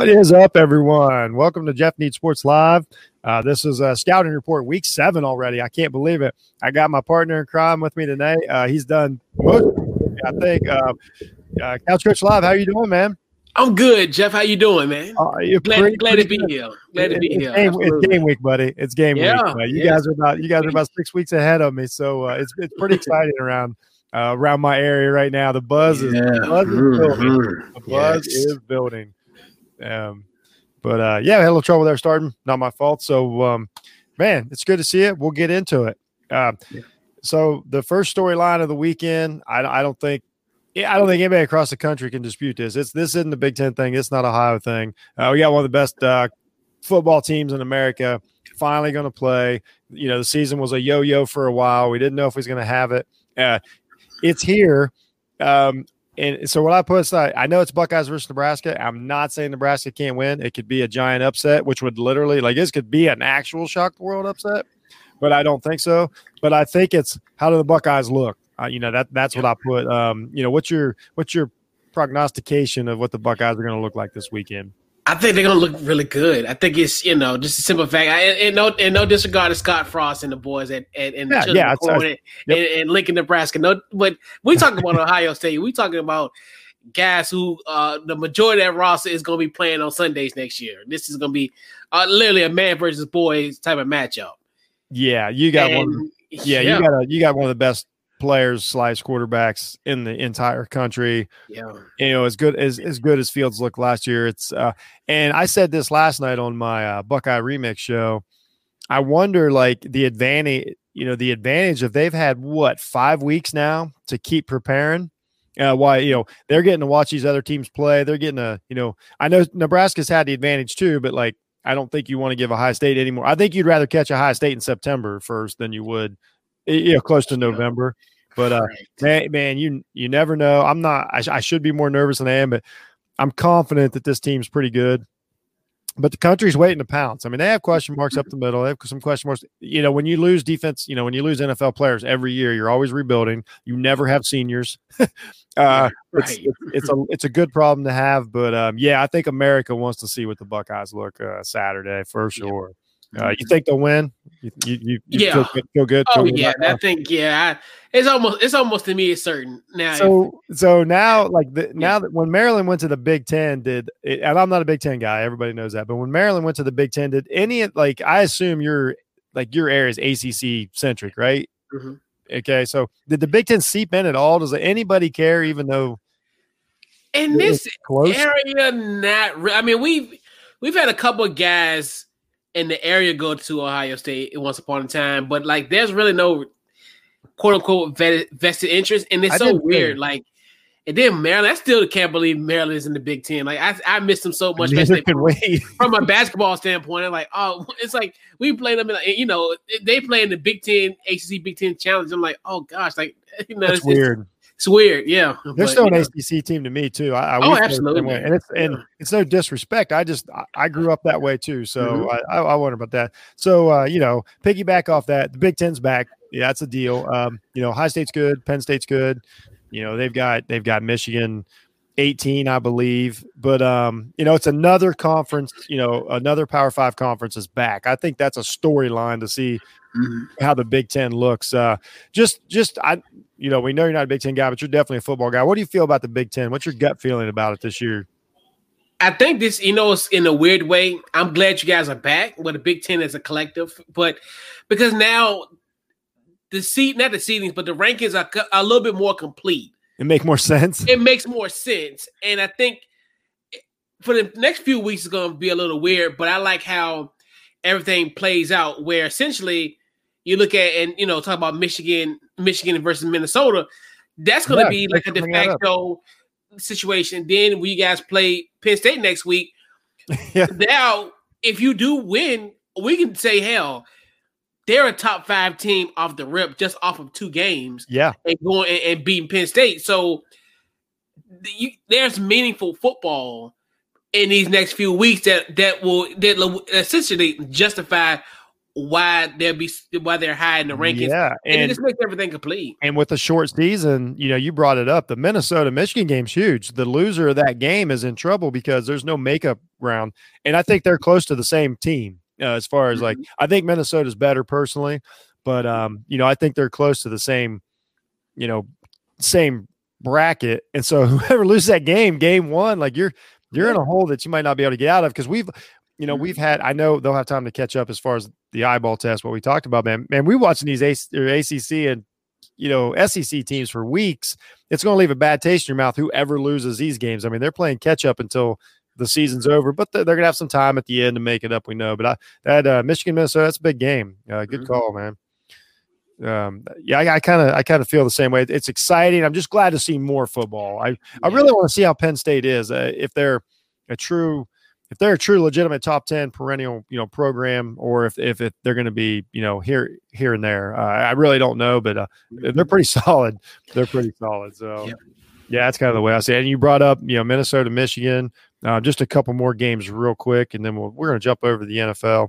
What is up, everyone? Welcome to Jeff Needs Sports Live. Uh, this is a scouting report, week seven already. I can't believe it. I got my partner in crime with me today. Uh, he's done most, I think. Uh, uh, Couch Coach Live, how are you doing, man? I'm good, Jeff. How you doing, man? Uh, glad, pretty, glad pretty to be here. Glad to be it's here. Game, it's game week, buddy. It's game Yeah, week. Uh, you yeah. guys are about you guys are about six weeks ahead of me, so uh, it's it's pretty exciting around uh, around my area right now. The buzz is the buzz is building. Mhm. The buzz Yes. is building. Um, but uh, yeah, I had a little trouble there starting. Not my fault. So, um, man, it's good to see it. We'll get into it. Uh, Yeah. So the first storyline of the weekend, I, I don't think. yeah, I don't think anybody across the country can dispute this. It's this isn't the Big Ten thing. It's not Ohio thing. Uh, we got one of the best uh, football teams in America finally going to play. You know, the season was a yo-yo for a while. We didn't know if he was going to have it. Uh, it's here. Um, and so what I put aside, I know it's Buckeyes versus Nebraska. I'm not saying Nebraska can't win. It could be a giant upset, which would literally like this could be an actual shock the world upset, but I don't think so. But I think it's how do the Buckeyes look? Uh, you know that that's what I put. Um, you know what's your what's your prognostication of what the Buckeyes are going to look like this weekend? I think they're gonna look really good. I think it's you know just a simple fact. I, and, and no and no disregard to Scott Frost and the boys at at and Yeah, yeah, and, yep. and, and Lincoln, Nebraska. No, but we talking about Ohio State. We talking about guys who uh the majority of that roster is gonna be playing on Sundays next year. This is gonna be uh, literally a man versus boys type of matchup. Yeah, you got one. And, Yeah, you got a you got one of the best players slash quarterbacks in the entire country. yeah. you know as good as as good as Fields looked last year. It's uh, and I said this last night on my uh, Buckeye Remix show. I wonder like the advantage, you know, the advantage of they've had what five weeks now to keep preparing. Uh, why you know they're getting to watch these other teams play. They're getting a you know I know Nebraska's had the advantage too, but like I don't think you want to give Ohio State anymore. I think you'd rather catch Ohio State in September first than you would, you know, close to November. But uh, man, man, you you never know. I'm not. I, sh- I should be more nervous than I am, but I'm confident that this team's pretty good. But the country's waiting to pounce. I mean, they have question marks up the middle. They have some question marks. You know, when you lose defense, you know, when you lose NFL players every year, you're always rebuilding. You never have seniors. uh, right. it's, it's it's a it's a good problem to have. But um, yeah, I think America wants to see what the Buckeyes look uh, Saturday for sure. Uh, you think they'll win? You you, you, Yeah. feel, good- feel good. Oh good yeah, that? I think yeah. I, it's almost it's almost to me it's certain now. if- So so now like the, now that when Maryland went to the Big Ten, did it, and I'm not a Big Ten guy, everybody knows that. But when Maryland went to the Big Ten, did any like I assume your like your area is ACC centric, right? Mhm. Okay, so did the Big Ten seep in at all? Does anybody care, even though in this close? area not re- i mean we've we've had a couple of guys in the area go to ohio state once upon a time but like there's really no quote unquote vested interest and it's I so weird like and then Maryland, I still can't believe Maryland is in the Big Ten. Like I, I miss them so much. Neither especially can we. from a basketball standpoint, I'm like, oh, it's like we played them in, you know, they play in the Big Ten, ACC Big Ten Challenge. I'm like, oh gosh, like, you know, That's it's, it's- weird. It's, weird, yeah. They're But, still an know, ACC team to me too. I, I Oh, we feel the same absolutely. and it's and Yeah. it's no disrespect. I just I, I grew up that way too, so Mhm. I, I wonder about that. So uh, you know, piggyback off that, the Big Ten's back. Yeah, that's a deal. Um, you know, High State's good, Penn State's good. You know, they've got they've got Michigan. 18 i believe but um you know it's another conference you know another power five conference is back i think that's a storyline to see mhm. how the Big Ten looks. Uh, just, just I, you know, we know you're not a Big Ten guy, but you're definitely a football guy. What do you feel about the Big Ten? What's your gut feeling about it this year? I think this, you know, it's in a weird way. I'm glad you guys are back with the Big Ten as a collective, but because now the seat, not the seedings, but the rankings are a little bit more complete. It make more sense. It makes more sense, and I think for the next few weeks is going to be a little weird. But I like how everything plays out. Where essentially you look at and you know talk about Michigan, Michigan versus Minnesota. That's going to Yeah, be like a de bring that up. facto situation. Then we guys play Penn State next week, yeah, now if you do win, we can say hell, they're a top five team off the rip just off of two games yeah, and going and, and beating Penn State. So you, there's meaningful football in these next few weeks that that will that will essentially justify why they'll be why they're high in the rankings. Yeah, and, and it just makes everything complete. And with the short season, you know, you brought it up. The Minnesota Michigan game's huge. The loser of that game is in trouble because there's no makeup round, and I think they're close to the same team uh, as far as like Mm-hmm. I think Minnesota's better personally, but um, you know, I think they're close to the same, you know, same bracket. And so whoever loses that game, game one, like you're you're in a hole that you might not be able to get out of because we've you know, we've had I know they'll have time to catch up as far as the eyeball test, what we talked about, man. Man, we watching these AC, ACC and you know SEC teams for weeks. It's going to leave a bad taste in your mouth. Whoever loses these games, I mean, they're playing catch up until the season's over, but they're, they're going to have some time at the end to make it up. We know, but I, that uh, Michigan Minnesota, that's a big game. Uh, good Mhm. call, man. Um, yeah, I kind of, I kind of feel the same way. It's exciting. I'm just glad to see more football. I, I really want to see how Penn State is. Uh, if they're a true, if they're a true legitimate top 10 perennial, you know, program, or if, if it, they're going to be, you know, here, here and there. Uh, I really don't know, but uh, they're pretty solid. They're pretty solid. So, Yep. yeah, that's kind of the way I see it. And you brought up, you know, Minnesota, Michigan. Uh, just a couple more games, real quick, and then we'll, we're going to jump over to the NFL.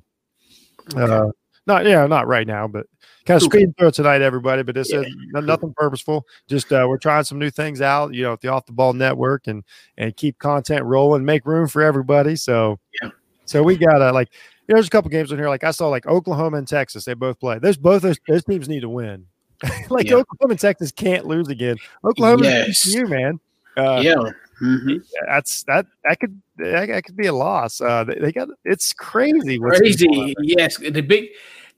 Uh, not, yeah, not right now, but kind of speeding through it tonight, everybody. But this Yeah. is no- nothing purposeful. Just uh, we're trying some new things out, you know, at the Off the Ball Network, and and keep content rolling, make room for everybody. So, Yeah. so we got to like. There's a couple games in here. Like I saw, like Oklahoma and Texas. They both play. There's both those, those teams need to win. like Yeah. Oklahoma and Texas can't lose again. Oklahoma, Yes. you man. Uh, yeah. Mhm. that's that that could that, that could be a loss. Uh, they, they got it's crazy. what's going on. Crazy. Yes. The big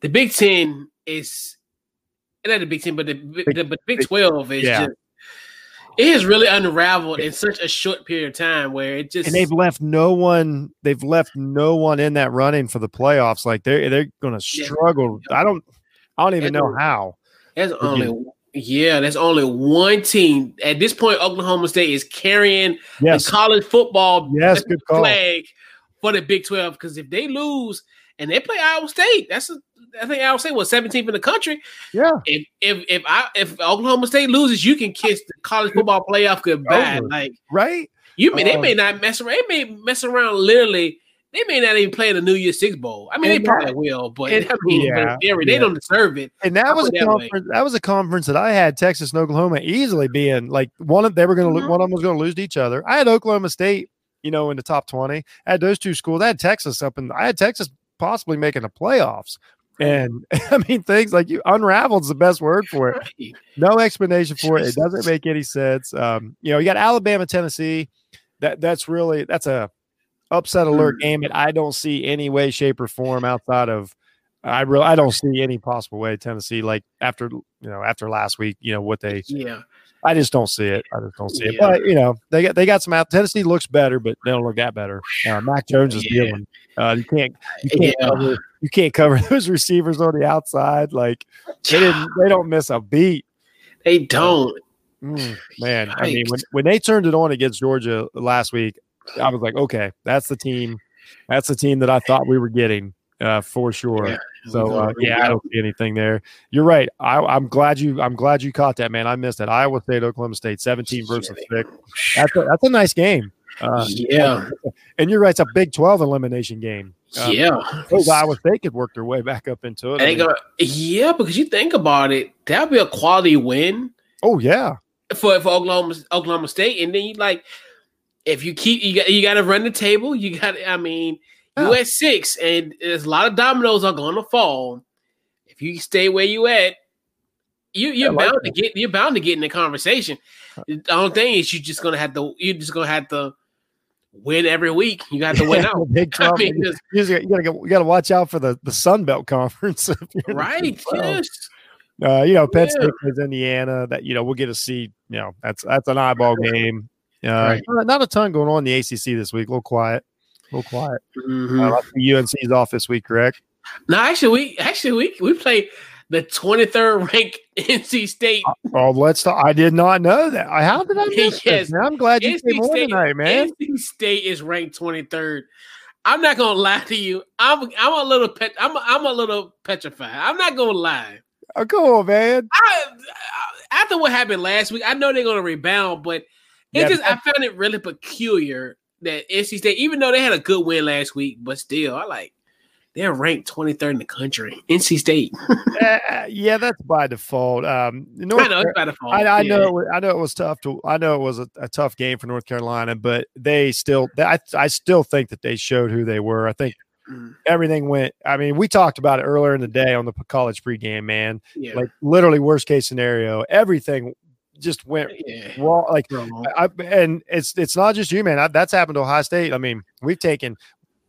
the Big Ten is not the Big Ten, but the, Big- the, but Big Twelve is yeah. just it has really unraveled in such a short period of time where it just and they've left no one. They've left no one in that running for the playoffs. Like they're they're going to Yeah. struggle. I don't. I don't even know how. There's only yeah, there's only one team at this point. Oklahoma State is carrying Yes. the college football Yes. Flag for the Big Twelve because if they lose and they play Iowa State, that's a, I think Iowa State was 17th in the country. Yeah. If if if I if Oklahoma State loses, you can kiss the college football playoff goodbye. Over. Like Right. you may they Um, may not mess around. They may mess around literally. They may not even play in the New Year's Six Bowl. I mean, And they probably will, but and- I mean, yeah, but they, they yeah. don't deserve it. And that I'll was a it that way. conference. That was a conference that I had Texas and Oklahoma easily being like one of they were going to Mhm. one of them was going to lose to each other. I had Oklahoma State, you know, in the top twenty. I had those two schools. I had Texas up, and I had Texas possibly making the playoffs. And I mean, things like you unraveled is the best word for it. Right. No explanation for it. It doesn't make any sense. Um, you know, you got Alabama, Tennessee. That that's really that's a upset alert Hmm. game that I don't see any way, shape, or form outside of I really I don't see any possible way Tennessee like after you know after last week you know what they Yeah. I just don't see it I just don't see it but you know they got they got some out Tennessee looks better but they don't look that better uh, Mac Jones is Yeah. dealing uh, you can't you can't Yeah. cover you can't cover those receivers on the outside like they didn't they don't miss a beat They don't. Mm, man, I mean, when, when they turned it on against Georgia last week, I was like, okay, that's the team. That's the team that I thought we were getting uh, for sure. Yeah. So uh, yeah, I don't see anything there. You're right. I, I'm glad you. I'm glad you caught that, man. I missed it. Iowa State, Oklahoma State, 17 versus six. That's a, that's a nice game. Uh, yeah. and you're right. It's a Big 12 elimination game. Um, yeah. those Iowa State could work their way back up into it. I And they mean, go, yeah, because you think about it, that'd be a quality win oh yeah, for, for Oklahoma Oklahoma State. And then you like, if you keep you got you got to run the table. You got, I mean, Yeah. you at six, and there's a lot of dominoes are going to fall. If you stay where you at, you you're like bound that. to get you're bound to get in the conversation. The only thing is you're just gonna have to you're just gonna have to win every week. You got to win out. Big I mean, you, you gotta go, you gotta watch out for the the Sun Belt Conference. if you're in the right? Big 12. Yes. Uh, you know, Penn Yeah. State plays Indiana. That you know, we'll get to see. You know, that's that's an eyeball game. Uh, Right. not, a ton going on in the ACC this week. A little quiet. A little quiet. Mhm. Uh, UNC's off this week, correct? No, actually, we actually we we play the 23rd ranked NC State. Oh, let's talk. I did not know that. I- How did I miss Yes. this? I'm glad you NC came on tonight, man. NC State is ranked 23rd. I'm not gonna lie to you. I'm I'm a little pet. I'm I'm a little petrified. I'm not gonna lie. Oh, come on, man. I, after what happened last week, I know they're gonna rebound, but Yeah, just I found it really peculiar that NC State, even though they had a good win last week, but still, I like they're ranked 23rd in the country. NC State. uh, yeah, that's by default. Um, North I know it's by default. I, I yeah. know. It was, I know it was tough to. I know it was a, a tough game for North Carolina, but they still. I I still think that they showed who they were. I think Mm, everything went. I mean, we talked about it earlier in the day on the college pregame. Man, yeah. like literally worst case scenario, everything just went yeah. wrong. Like I, and it's it's not just you, man. I, that's happened to Ohio State. I mean, we've taken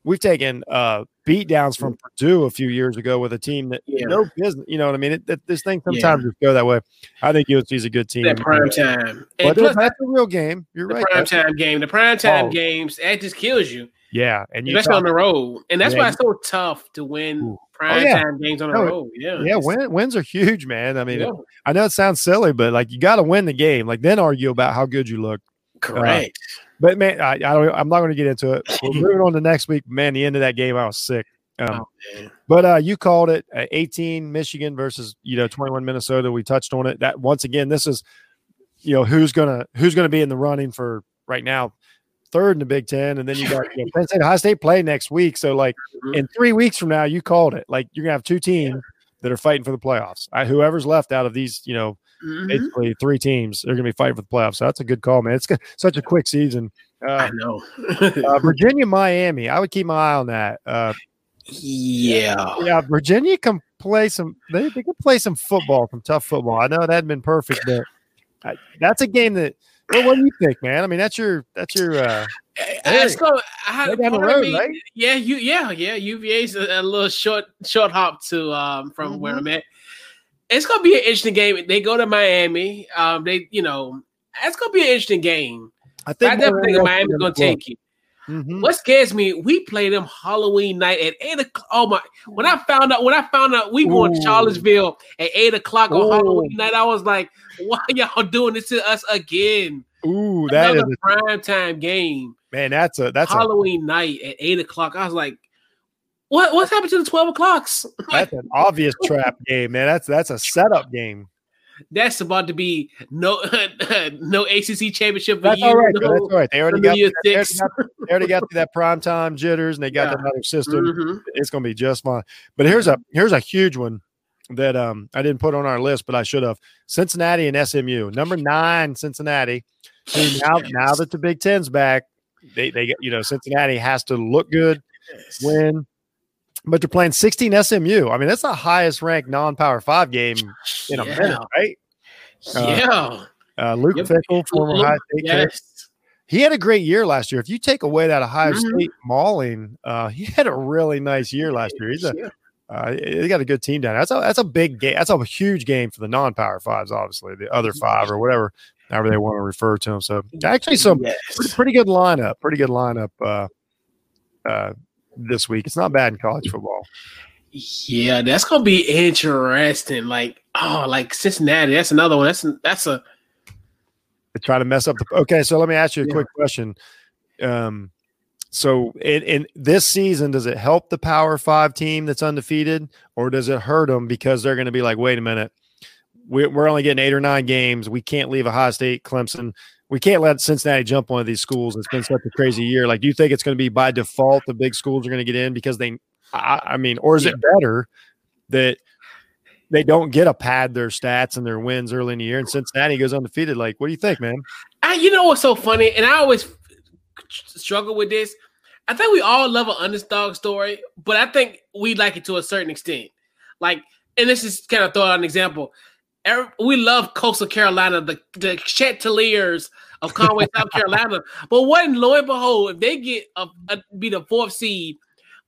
we've taken uh beat downs from Purdue a few years ago with a team that Yeah. no business. You know what I mean? It, it, this thing sometimes just go that way. I think USC's a good team. that prime time. But plus, that's a real game. You're the right. prime time game, the prime time Oh. games, that just kills you, Yeah, and you especially on the road. And that's Yeah, why it's so tough to win Ooh. prime yeah. time games on the No, road. Yeah. yeah, win, wins are huge, man. I mean, yeah, I know it sounds silly, but like you got to win the game. Like then argue about how good you look. correct. But man, I, I don't. I'm not going to get into it. We're moving on to next week. Man, the end of that game, I was sick. Um, oh. But uh, you called it uh, 18 Michigan versus you know 21 Minnesota. We touched on it. That once again, this is you know who's gonna who's gonna be in the running for right now third in the Big Ten, and then you got you know, Penn State, High State play next week. So like Mhm. in three weeks from now, you called it. Like you're gonna have two teams that are fighting for the playoffs. I, whoever's left out of these, you know, Mhm. basically three teams, they're gonna be fighting for the playoffs. So that's a good call, man. It's such a quick season. Uh, I know. uh, Virginia, Miami. I would keep my eye on that. Uh, yeah. yeah, Virginia can play some. They, they can play some football, some tough football. I know it hadn't been perfect, but I, that's a game that. Well, what do you think, man? I mean, that's your that's your. uh I, I, so I right down the part of road, right? Yeah, you yeah, yeah. UVA's a, a little short short hop to um from where Mhm. I'm at. It's gonna be an interesting game. They go to Miami. Um, they you know it's gonna be an interesting game. I think I definitely think Miami's gonna take it. Hmm What scares me, we played them Halloween night at eight o'clock. Oh my! When I found out, when I found out we going to Charlottesville at eight o'clock on Ooh. Halloween night, I was like, "Why y'all doing this to us again?" Ooh, that is Another prime time game, man. That's a that's a Halloween night at eight o'clock. I was like, "What? What's happened to the twelve o'clocks?" that's an obvious trap game, man. That's that's a setup game. That's about to be no no ACC championship That's all right. no- That's all right. They already got, they already got they already got to that prime time jitters, and they got Yeah. other system. Mhm. it's going to be just fine. But here's a here's a huge one that um I didn't put on our list, but I should have. Cincinnati and SMU, number nine, Cincinnati. who now now that the Big Ten's back, they they you know Cincinnati has to look good, win. But they're playing 16 SMU. I mean, that's the highest ranked non-power five game in a Yeah. minute, right? Uh, yeah. Uh, Luke Yep. Fickell, former Luke, Ohio State coach, he had a great year last year. If you take away that Ohio Mhm. State mauling, uh, he had a really nice year last year. He's a uh, they got a good team down there. That's a that's a big game. That's a huge game for the non-power fives, obviously the other five or whatever, however they want to refer to them. So actually, some Yes. pretty, pretty good lineup. Pretty good lineup uh, uh, this week. It's not bad in college football. Yeah, that's gonna be interesting. Like, oh, like Cincinnati. That's another one. That's that's a They try to mess up the. Okay, so let me ask you a Yeah. quick question. Um, so in, in this season, does it help the Power Five team that's undefeated, or does it hurt them because they're going to be like, wait a minute, we're, we're only getting eight or nine games. We can't leave Ohio State, Clemson. We can't let Cincinnati jump one of these schools. It's been such a crazy year. Like, do you think it's going to be by default the big schools are going to get in because they? I, I mean, or is it better that they don't get a pad their stats and their wins early in the year, and Cincinnati goes undefeated? Like, what do you think, man? I, you know what's so funny, and I always struggle with this. I think we all love an underdog story, but I think we like it to a certain extent. Like, and this is kind of throw out an example. We love Coastal Carolina, the the Chanticleers of Conway, South Carolina. But what, lo and behold, if they get a, a be the fourth seed,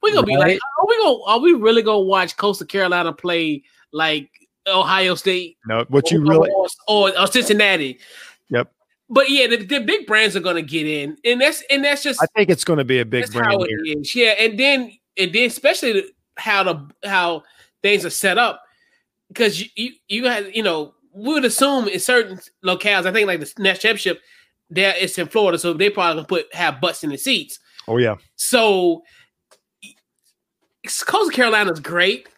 we're gonna be like, are we gonna are we really gonna watch Coastal Carolina play like Ohio State No, what you or- really or, or, Cincinnati? Yep. But yeah, the, the big brands are gonna get in, and that's and that's just I think it's to be a big brand how here. it is. Yeah, and then and then especially how the how things are set up because you you, you have you know we would assume in certain locales. I think like the National Championship, there it's in Florida, so they probably put have butts in the seats. Oh yeah, So Coastal Carolina's great.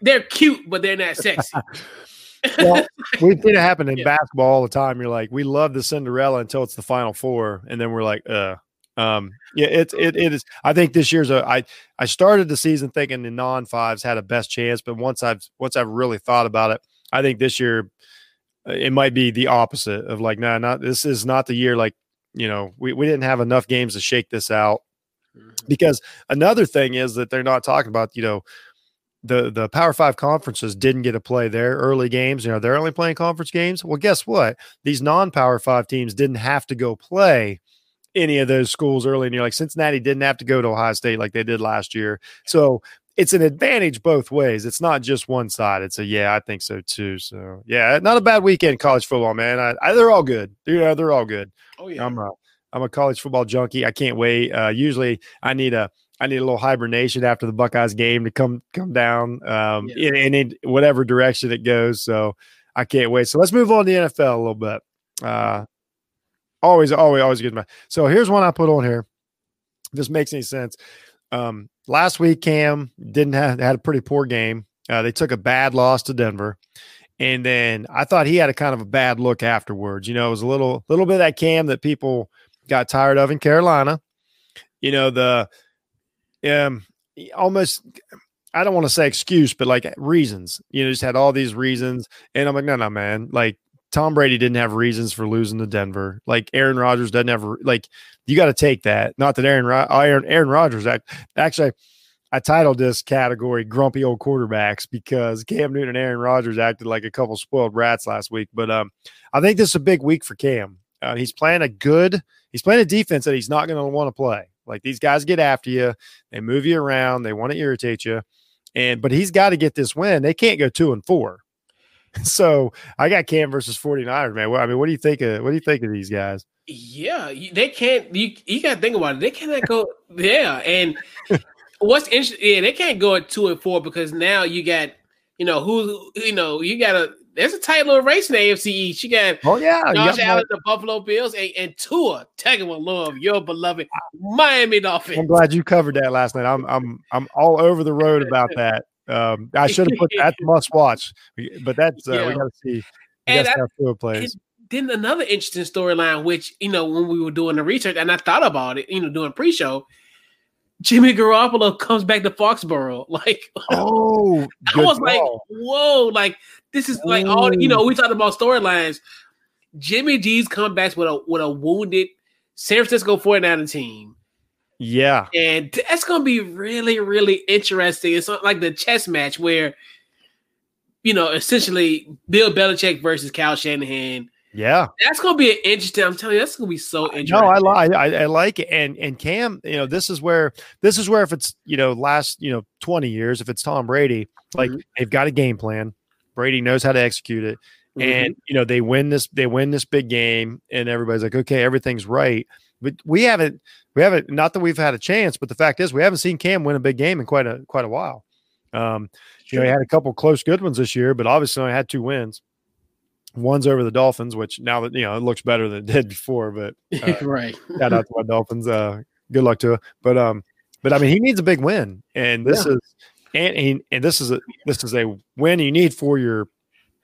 They're cute, but they're not sexy. well, we've seen it happen in Yeah. basketball all the time. You're like, we love the Cinderella until it's the Final Four, and then we're like, uh, Um, yeah, it's it, it is. I think this year's a. I I started the season thinking the non fives had a best chance, but once I've once I've really thought about it, I think this year it might be the opposite of like, nah, not this is not the year. Like, you know, we we didn't have enough games to shake this out. Mm-hmm. Because another thing is that they're not talking about, you know, the the Power Five conferences didn't get to play their early games. You know, they're only playing conference games. Well, guess what? These non Power Five teams didn't have to go play any of those schools early. And you're like, Cincinnati didn't have to go to Ohio State like they did last year. So it's an advantage both ways. It's not just one side. It's a yeah, I think so too. So yeah, not a bad weekend college football, man. I, I, they're all good. Yeah, they're all good. Oh yeah. I'm a I'm a college football junkie. I can't wait. Uh, usually I need a I need a little hibernation after the Buckeyes game to come come down um, Yeah. in, in whatever direction it goes. So I can't wait. So let's move on to the NFL a little bit. Uh, always, always, always good. So here's one I put on here. If this makes any sense. Um, last week, Cam didn't have had a pretty poor game. Uh, they took a bad loss to Denver. And then I thought he had a kind of a bad look afterwards. You know, it was a little little bit of that Cam that people got tired of in Carolina. You know, the um almost I don't want to say excuse, but like reasons. You know, just had all these reasons. And I'm like, no, no, man. Like Tom Brady didn't have reasons for losing to Denver. Like Aaron Rodgers doesn't have like you got to take that. Not that Aaron Ro- Aaron Aaron Rodgers act actually I titled this category "Grumpy Old Quarterbacks" because Cam Newton and Aaron Rodgers acted like a couple spoiled rats last week. But um, I think this is a big week for Cam. Uh, he's playing a good. He's playing a defense that he's not going to want to play. Like these guys get after you, they move you around, they want to irritate you, and but he's got to get this win. They can't go two and four. So I got Cam versus 49ers, man. Well, I mean, what do you think of what do you think of these guys? Yeah, they can't. You you got to think about it. They cannot go. yeah, and what's interesting? Yeah, they can't go at two and four because now you got you know who you know you got a. There's a tight little race in the AFC East. You got Oh yeah, Josh got Allen, the Buffalo Bills, and, and Tua love, your beloved Miami Dolphins. I'm glad you covered that last night. I'm I'm I'm all over the road about that. Um, I should have put that must watch, but that's uh, we got to see. We And I- see how Tua plays. Then another interesting storyline, which you know, when we were doing the research, and I thought about it, you know, doing pre-show, Jimmy Garoppolo comes back to Foxborough. Like Oh, I was like, whoa, like this is like all you know. Oh. We talked about storylines. Jimmy G's comebacks with a with a wounded San Francisco 49er team. yeah, And that's gonna be really, really interesting. It's not like the chess match where, you know, essentially Bill Belichick versus Kyle Shanahan. Yeah. That's gonna be an interesting. I'm telling you, that's gonna be so interesting. No, I, li- I I like it, and and Cam, you know, this is where this is where if it's you know last you know twenty years, if it's Tom Brady, like Mhm. they've got a game plan. Brady knows how to execute it, Mhm. and you know they win this they win this big game, and everybody's like, okay, everything's right. But we haven't we haven't not that we've had a chance, but the fact is we haven't seen Cam win a big game in quite a quite a while. Um, you know, he had a couple close good ones this year, but obviously only had two wins. One's over the Dolphins, which now that you know it looks better than it did before, but uh, right. shout out to my Dolphins. Uh, good luck to it. But um, but I mean, he needs a big win, and this is and and, and this is a this is a win you need for your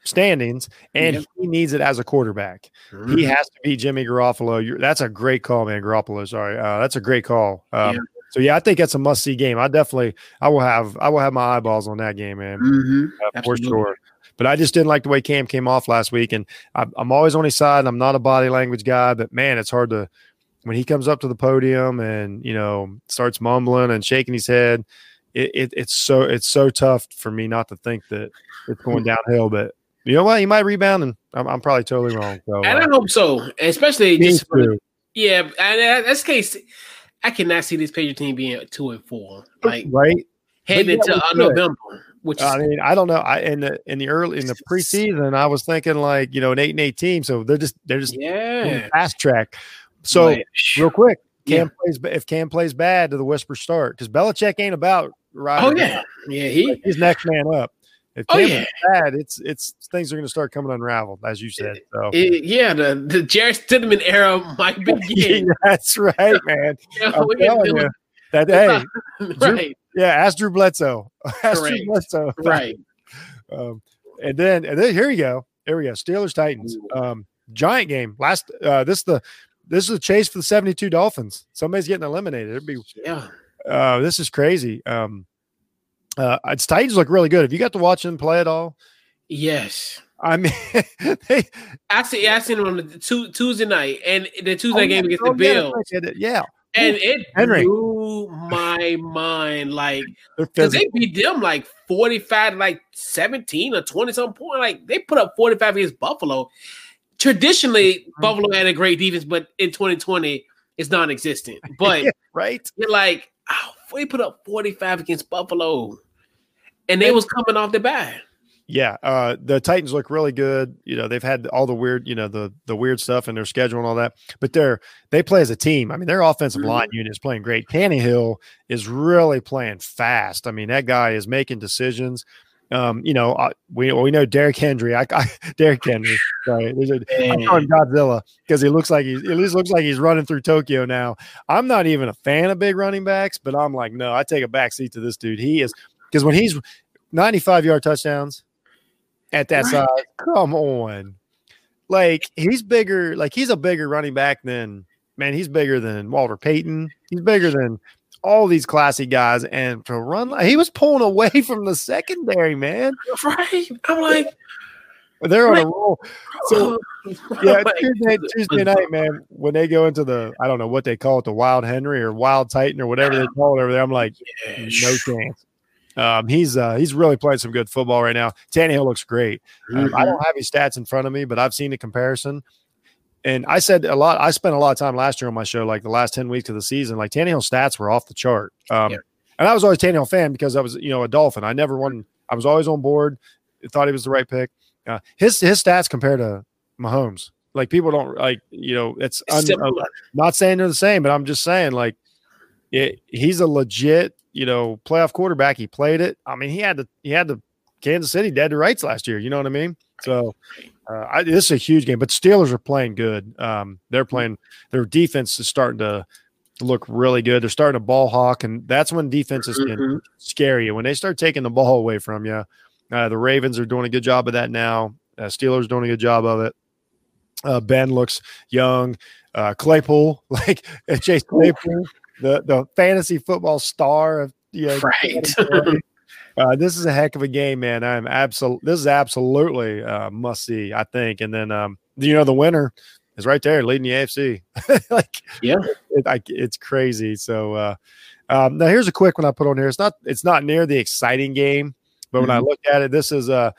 standings, and Yep. he needs it as a quarterback. He has to be Jimmy Garoppolo. You're, that's a great call, man. Garoppolo, sorry, uh, that's a great call. Um, Yeah. So yeah, I think that's a must see game. I definitely, I will have, I will have my eyeballs on that game, man Mhm. uh, for sure. But I just didn't like the way Cam came off last week, and I'm, I'm always on his side. I'm not a body language guy, but man, it's hard to when he comes up to the podium and you know starts mumbling and shaking his head. It, it it's so it's so tough for me not to think that it's going downhill. But you know what? He might rebound, and I'm, I'm probably totally wrong. So And uh, I hope so, especially just the, yeah. And that's the case. I cannot see this Patriot team being two and four, like right. heading yeah, into uh. November, which is I mean, I don't know. I in the in the early in the preseason, I was thinking like you know an eight and eight team. So they're just they're just yeah. fast track. So real quick, Cam Yeah. plays if Cam plays bad, do the whisper start? Because Belichick ain't about right. oh yeah, yeah. He he's next man up. If Oh, yeah. bad, it's it's things are going to start coming unraveled, as you said. So it- yeah, the the Jarrett Stidham era might begin. that's right, man. You know, I'm telling you. That hey, right, yeah, ask Drew Bledsoe. Ask Drew. Bledsoe. right. Um, and then and then here we go. Here we go. Steelers Titans. Um, giant game. Last uh this the this is the chase for the 72 Dolphins. Somebody's getting eliminated. It'd be Yeah. uh, this is crazy. Um, uh, its Titans look really good. Have you got to watch them play at all? Yes. I mean, they I see. I seen them on the tu- Tuesday night, and the Tuesday oh, night yeah, game against oh, the yeah, Bills, yeah, and it Henry. blew my mind. Like, because they beat them like forty-five, like seventeen or twenty something point. Like they put up forty-five against Buffalo. Traditionally. Buffalo had a great defense, but in twenty twenty, it's non-existent. But Yeah, right. you're like, oh, we put up forty-five against Buffalo, and they was coming off the bye. Yeah, uh, the Titans look really good. You know, they've had all the weird, you know, the the weird stuff in their schedule and all that, but they're they play as a team. I mean, their offensive line unit is playing great. Tannehill is really playing fast. I mean, that guy is making decisions. Um, you know, uh, we we know Derrick Henry. I, I Derrick Henry. Sorry, a- I call him Godzilla because he looks like he's at least looks like he's running through Tokyo now. I'm not even a fan of big running backs, but I'm like, no, I take a back seat to this dude. He is because when he's 95 yard touchdowns at that size, come on, like he's bigger. Like he's a bigger running back than man. He's bigger than Walter Payton. He's bigger than all these classy guys. And to run, like he was pulling away from the secondary, man. Right? I'm like, They're on a roll. So yeah, Tuesday, Tuesday night, man. When they go into the, I don't know what they call it, the Wild Henry or Wild Titan or whatever they call it over there. I'm like, no chance. Um, he's uh, he's really playing some good football right now. Tannehill looks great. Um, I don't have his stats in front of me, but I've seen the comparison. And I said a lot. I spent a lot of time last year on my show, like the last ten weeks of the season. Like Tannehill's stats were off the chart. Um, Yeah. And I was always a Tannehill fan because I was, you know, a Dolphin. I never won. I was always on board. Thought he was the right pick. Uh, his his stats compared to Mahomes, like people don't like, you know, it's un- Similar. not saying they're the same, but I'm just saying like it, he's a legit, you know, playoff quarterback. He played it. I mean, he had the he had the Kansas City dead to rights last year. You know what I mean? So uh, I, this is a huge game. But Steelers are playing good. Um, they're playing. Their defense is starting to look really good. They're starting to ball hawk, and that's when defenses can Mhm. scare you when they start taking the ball away from you. Uh, the Ravens are doing a good job of that now. Uh, Steelers doing a good job of it. Uh, ben looks young. Uh, Claypool, like uh, Chase Claypool, the the fantasy football star of you know, Right. uh, this is a heck of a game, man. I'm absolute. This is absolutely uh, must see, I think. And then um, you know the winner is right there, leading the AFC. like Yeah. it, I, it's crazy. So uh, um, now here's a quick one I put on here. It's not it's not near the exciting game, but when I look at it, this is uh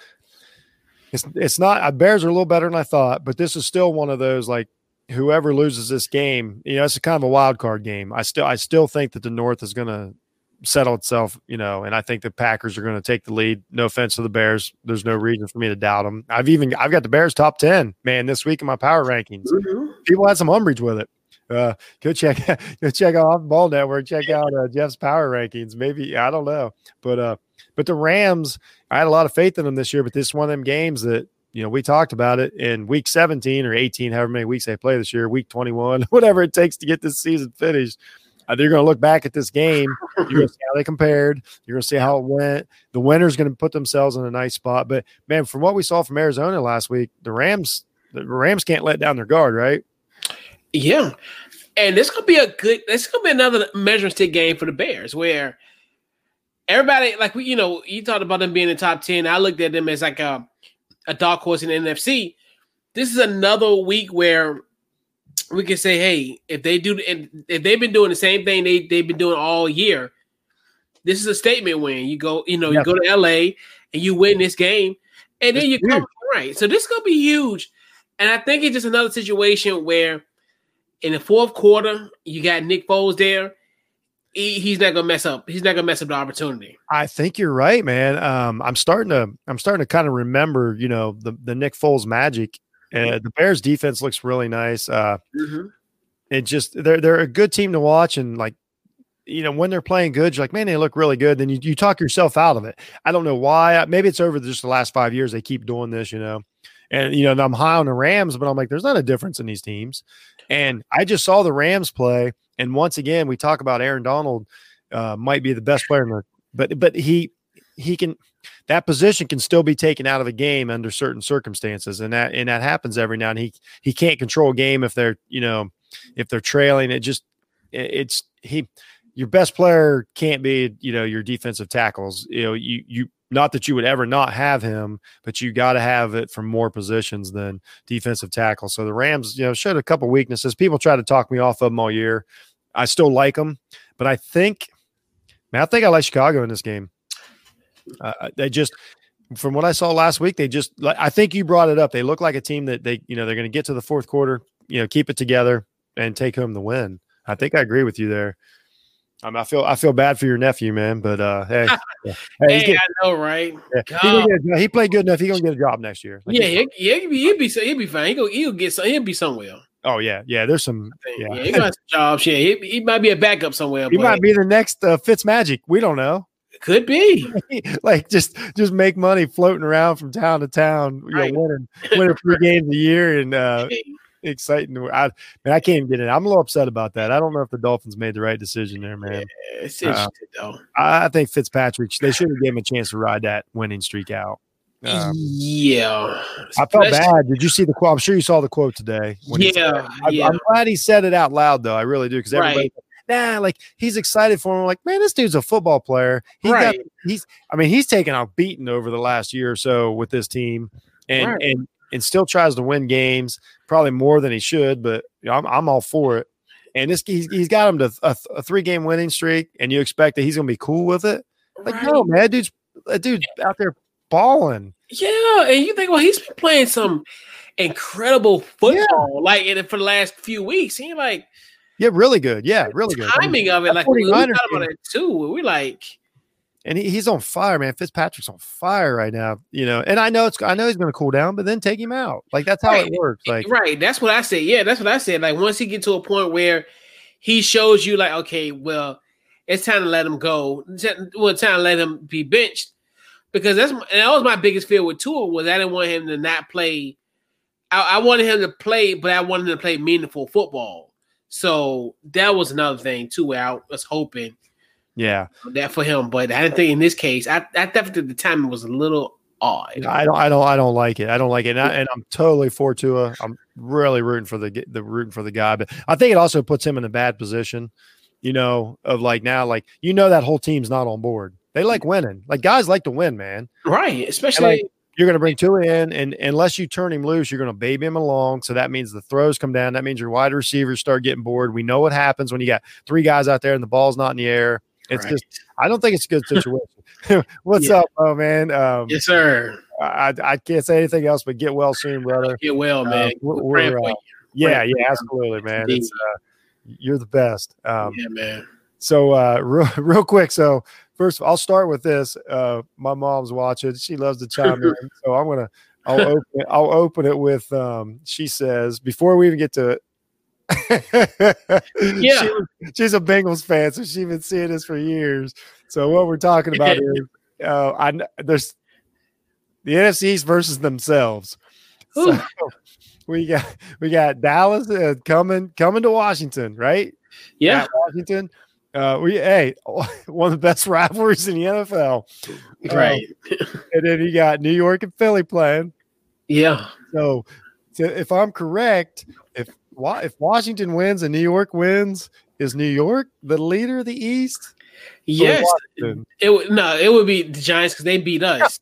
it's it's not. Uh, Bears are a little better than I thought, but this is still one of those like whoever loses this game, you know, it's a kind of a wild card game. I still I still think that the North is going to settle itself, you know, and I think the Packers are going to take the lead. No offense to the Bears, there's no reason for me to doubt them. I've even I've got the Bears top ten, man, this week in my power rankings. Mhm. People had some umbrage with it. Uh, go check go check out Ball Network. Check out uh, Jeff's power rankings. Maybe I don't know, but uh, but the Rams, I had a lot of faith in them this year. But this is one of them games that you know we talked about it in week 17 or 18, however many weeks they play this year, week 21, whatever it takes to get this season finished. Uh, they're going to look back at this game. You're going to see how they compared. You're going to see how it went. The winner's going to put themselves in a nice spot. But man, from what we saw from Arizona last week, the Rams, the Rams can't let down their guard, right? Yeah. And this could be a good this could be another measuring stick game for the Bears where everybody like we you know, you talked about them being in the top 10. I looked at them as like a a dark horse in the NFC. This is another week where we can say, hey, if they do and if they've been doing the same thing they they've been doing all year, this is a statement win. You go, you know, Yeah. you go to LA and you win this game, and then It's you come right. So this gonna be huge. And I think it's just another situation where in the fourth quarter, you got Nick Foles there. He, he's not gonna mess up. He's not gonna mess up the opportunity. I think you're right, man. Um, I'm starting to I'm starting to kind of remember, you know, the the Nick Foles magic. Uh, the Bears defense looks really nice. Uh, it just they're they're a good team to watch, and like you know when they're playing good, you're like, man, they look really good. Then you, you talk yourself out of it. I don't know why. Maybe it's over just the last five years they keep doing this, you know. And you know, I'm high on the Rams, but I'm like, there's not a difference in these teams. And I just saw the Rams play, and once again, we talk about Aaron Donald uh, might be the best player in the, but but he he can that position can still be taken out of a game under certain circumstances, and that and that happens every now and he he can't control a game if they're you know if they're trailing, it just it's he your best player can't be you know your defensive tackles. You know you you not that you would ever not have him, but you got to have it from more positions than defensive tackle. So the Rams, you know, showed a couple weaknesses. People try to talk me off of them all year. I still like them, but I think, man, I think I like Chicago in this game. Uh, they just, from what I saw last week, they just, I think you brought it up. They look like a team that they, you know, they're going to get to the fourth quarter, you know, keep it together and take home the win. I think I agree with you there. I, mean, I feel I feel bad for your nephew, man. But uh, hey, yeah. hey, hey I know, right? Yeah. He, he, played good enough. He's gonna get a job next year. Like, yeah, he, yeah, he'll be he'll be he'll be fine. He'll he'll get some. He'll be somewhere. Oh yeah, yeah. There's some. Yeah, yeah he got some jobs. Yeah, he, he might be a backup somewhere. He might be the next uh, Fitz Magic. We don't know. Could be like just just make money floating around from town to town. You right. know, winning winning three games a year and uh, exciting. I man, I can't even get it. I'm a little upset about that. I don't know if the Dolphins made the right decision there, man. Yeah, it's uh, though. I think Fitzpatrick. They should have given him a chance to ride that winning streak out. Um, yeah, I felt bad. Did you see the quote? I'm sure you saw the quote today. yeah, I, yeah. I'm glad he said it out loud, though. I really do because everybody. Right. Nah, like he's excited for him. Like, man, this dude's a football player. He right. got he's I mean, he's taken a beating over the last year or so with this team. And right. and and still tries to win games, probably more than he should. But you know, I'm, I'm all for it. And this he's, he's got him to a, a three game winning streak, and you expect that he's going to be cool with it. Like, right. no, man, dude's that dude's out there balling. Yeah, and you think, well, he's been playing some incredible football, yeah. like in for the last few weeks. He like, yeah, really good. Yeah, really good. Timing of it, like we talked about it too. We like, and he, he's on fire, man. Fitzpatrick's on fire right now, you know. And I know it's I know he's going to cool down, but then take him out. Like that's how right. it works. Like right, that's what I said. Yeah, that's what I said. Like once he get to a point where he shows you, like, okay, well, it's time to let him go. Well, it's time to let him be benched because that's that was my biggest fear with Tua was I didn't want him to not play. I, I wanted him to play, but I wanted him to play meaningful football. So that was another thing too. Where I was hoping yeah, that for him. But I didn't think in this case, I, I definitely the timing was a little odd. I don't, I don't, I don't like it. I don't like it, and, I, am totally for Tua. I'm really rooting for the the rooting for the guy, but I think it also puts him in a bad position. You know, of like now, like you know that whole team's not on board. They like winning. Like guys like to win, man. Right, especially. Like, you're going to bring Tua in, and unless you turn him loose, you're going to baby him along. So that means the throws come down. That means your wide receivers start getting bored. We know what happens when you got three guys out there and the ball's not in the air. It's right. just I don't think it's a good situation. What's yeah. up, oh man? Um, yes, sir. I, I can't say anything else but get well soon, brother. Get well, uh, man. Uh, we're, we're, uh, yeah, yeah, absolutely, man. It's, uh, you're the best. Um, yeah, man. So uh, real, real quick. So first, I'll start with this. Uh, my mom's watching. She loves to chime in. So I'm gonna. I'll open. It, I'll open it with. Um, she says before we even get to it, yeah, she, she's a Bengals fan, so she's been seeing this for years. So what we're talking about is, uh, I there's the NFC East versus themselves. So we got we got Dallas uh, coming coming to Washington, right? Yeah, Washington. Uh, we hey, one of the best rivalries in the NFL, right? Um, and then you got New York and Philly playing. Yeah. So, so if I'm correct, if if Washington wins and New York wins, is New York the leader of the East? Yes. It would no, it would be the Giants because they beat us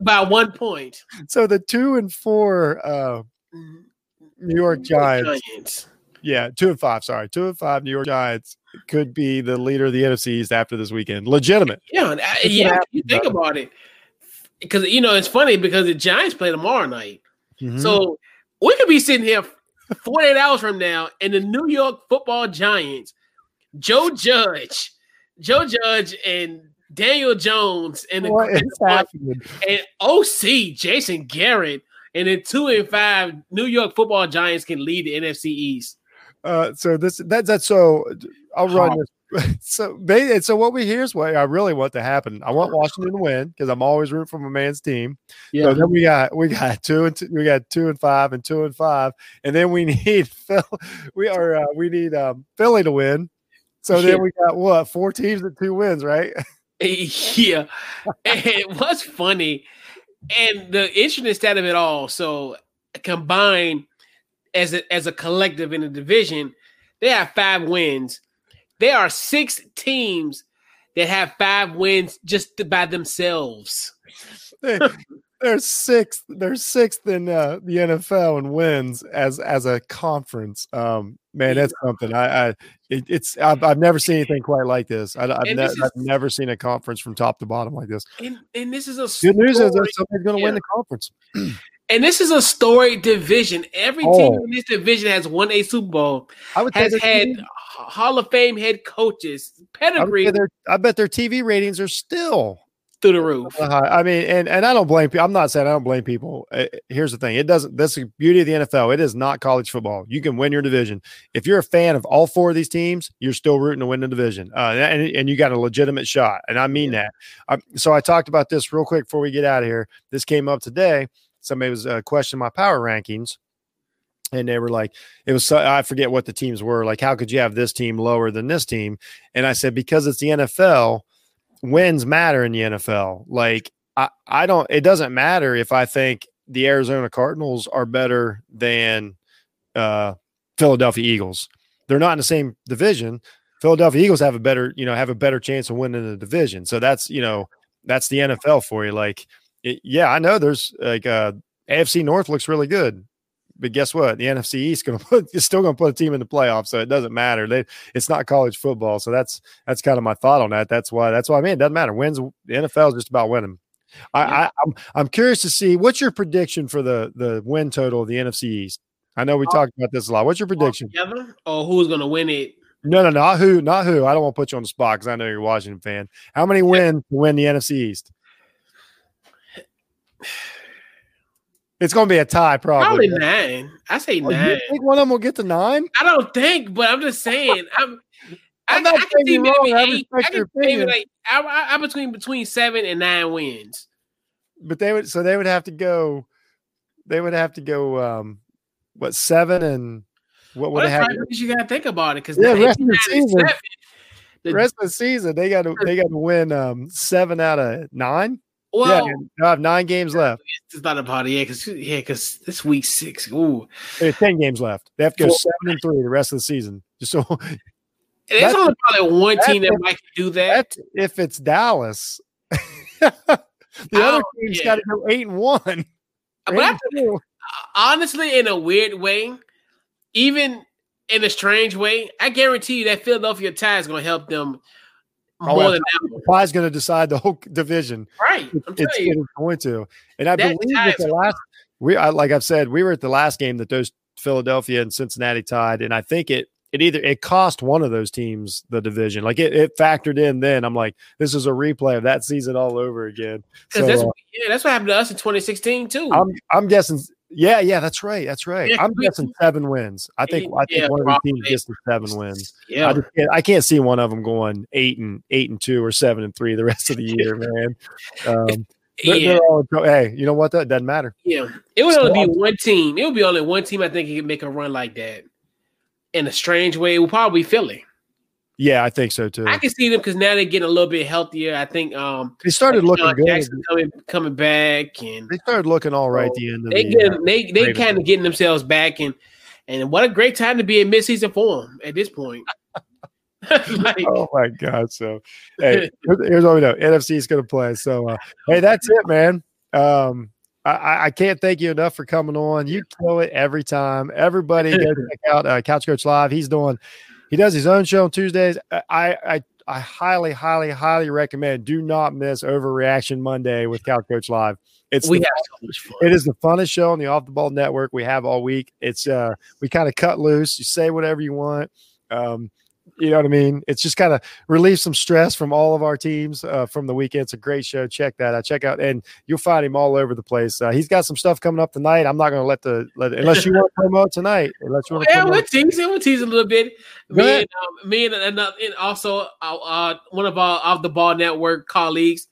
by one point. So the two and four uh, New York Giants, Giants. Yeah, two and five. Sorry, two and five New York Giants could be the leader of the NFC East after this weekend. Legitimate. Yeah, uh, yeah. You think about it, because you know it's funny because the Giants play tomorrow night, mm-hmm. so we could be sitting here 48 hours from now, and the New York football giants, Joe Judge, Joe Judge, and Daniel Jones, and the and OC Jason Garrett, and then two and five New York football giants can lead the NFC East. Uh, so this that's that's so I'll run this so so what we hear is what I really want to happen. I want Washington to win because I'm always rooting for my man's team. Yeah. So then we got we got two and two, we got two and five and two and five, and then we need Phil. We are uh, we need um, Philly to win. So yeah. then we got what four teams and two wins, right? yeah. and what's funny, and the interesting stat of it all. So combined, as a, as a collective in the division, they have five wins. There are six teams that have five wins just by themselves. They, they're sixth. They're sixth in uh, the NFL and wins as as a conference. Um, man, that's something. I, I it, it's I've, I've never seen anything quite like this. I, have ne- never seen a conference from top to bottom like this. And, and this is a good news is that somebody's going to yeah. win the conference. And this is a storied division. Every oh. team in this division has won a Super Bowl. I would has had team. Hall of Fame head coaches pedigree. I, I bet their TV ratings are still through the roof. Uh, I mean, and and I don't blame people. I'm not saying I don't blame people. Uh, here's the thing: it doesn't. That's the beauty of the NFL. It is not college football. You can win your division if you're a fan of all four of these teams. You're still rooting to win the division, uh, and and you got a legitimate shot. And I mean yeah. that. so I talked about this real quick before we get out of here. This came up today. Somebody was uh, questioning my power rankings and they were like it was so, i forget what the teams were like how could you have this team lower than this team? And i said because it's the nfl wins matter in the nfl like i i don't it doesn't matter if i think the arizona cardinals are better than uh philadelphia eagles. They're not in the same division. Philadelphia eagles have a better you know have a better chance of winning the division. So that's you know that's the nfl for you. Like it, yeah i know there's like uh afc north looks really good but guess what? The NFC East going to put is still going to put a team in the playoffs, so it doesn't matter. They, it's not college football, so that's that's kind of my thought on that. That's why that's why I mean it doesn't matter. Wins the NFL is just about winning. I, yeah. I am I'm, I'm curious to see what's your prediction for the the win total of the NFC East. I know we talked about this a lot. What's your prediction? Together, or who's going to win it? No, no, not who, not who. I don't want to put you on the spot because I know you're a Washington fan. How many wins to win the NFC East? It's going to be a tie, probably. Probably nine. I say oh, nine. think one of them will get to nine? I don't think, but I'm just saying. I'm. I'm not I can see maybe eight. I can maybe like I, I, I between between seven and nine wins. But they would so they would have to go. They would have to go. Um, what seven and what would well, have? You got to think about it because yeah, the rest of the season. The rest of the season, they got to they got to win um, seven out of nine. Well, yeah, I have nine games left. It's not a it, yeah, because yeah, because this week six. Ooh, there's ten games left. They have to go Four. seven and three the rest of the season. Just so there's only probably one team that if, might do that. If it's Dallas, the other team's yeah. got to go eight and one. But honestly, in a weird way, even in a strange way, I guarantee you that Philadelphia tie is going to help them more oh, than. Pie's going to decide the whole division. Right. It's, it's going to. And I that believe that the last, we, I, like I've said, we were at the last game that those Philadelphia and Cincinnati tied. And I think it, it either it cost one of those teams the division. Like it, it factored in then. I'm like, this is a replay of that season all over again. So, that's, uh, yeah, that's what happened to us in 2016 too. I'm I'm guessing yeah, yeah, that's right. That's right. I'm guessing seven wins. I think I think yeah, one of the teams gets the seven wins. Yeah, I, can't, I, can't, see one of them going eight and eight and two or seven and three the rest of the year, man. Um, they're, yeah. They're all, hey, you know what? That doesn't matter. Yeah, it would only be one team. It would be only one team. I think he could make a run like that. In a strange way, it would probably be Philly. Yeah, I think so too. I can see them because now they're getting a little bit healthier. I think um they started like looking good. Coming coming back and they started looking all right. So the end of they the get uh, they they kind of getting themselves back and and what a great time to be in midseason form at this point. like, oh my god! So hey, here's what we know: NFC is going to play. So uh, hey, that's it, man. Um, I, I, can't thank you enough for coming on. You kill it every time. Everybody go check out uh, Couch Coach Live. He's doing he does his own show on Tuesdays. I, I, I highly, highly, highly recommend. Do not miss Overreaction Monday with Cal Coach Live. It's we the, have so much fun. It is the funnest show on the Off the Ball Network we have all week. It's uh, we kind of cut loose. You say whatever you want. Um, you know what I mean? It's just kind of relieve some stress from all of our teams uh, from the weekend. It's a great show. Check that out. Check out, and you'll find him all over the place. Uh, he's got some stuff coming up tonight. I'm not going to let the let unless you want to promote tonight. Unless you want to yeah, we'll tease it. We'll tease a little bit. Me and, um, me and, and, and also uh, uh, one of our off the ball network colleagues,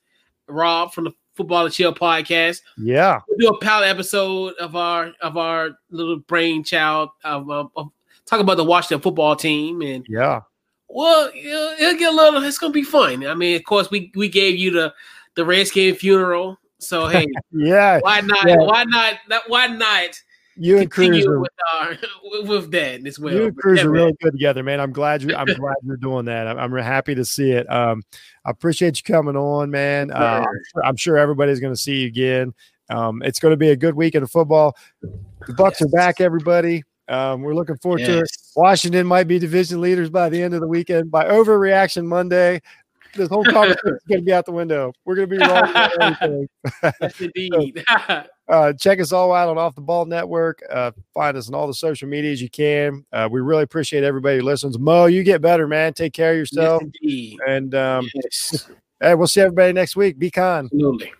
Rob from the Football and Chill podcast. Yeah, we'll do a pilot episode of our of our little brainchild of, of, of talk about the Washington football team and yeah well, it'll get a little. It's gonna be fun. I mean, of course, we we gave you the the Redskin funeral. So hey, yeah, why not? Yeah. Why not? Why not? you and Cruz are, with our with that as well. you and Cruz yeah, are man. really good together, man. I'm glad you. I'm glad you're doing that. I'm, I'm happy to see it. Um, I appreciate you coming on, man. Uh, I'm, Sure. I'm sure everybody's going to see you again. Um, it's going to be a good weekend of football. The Bucks are back, everybody. Um, we're looking forward to it. Washington might be division leaders by the end of the weekend. By overreaction Monday, this whole conversation is going to be out the window. We're going to be wrong. about everything. Yes, indeed. Uh, check us all out on Off the Ball Network. Uh, find us on all the social medias you can. Uh, we really appreciate everybody who listens. Mo, you get better, man. Take care of yourself. indeed. And um, yes, hey, we'll see everybody next week. Be kind. absolutely.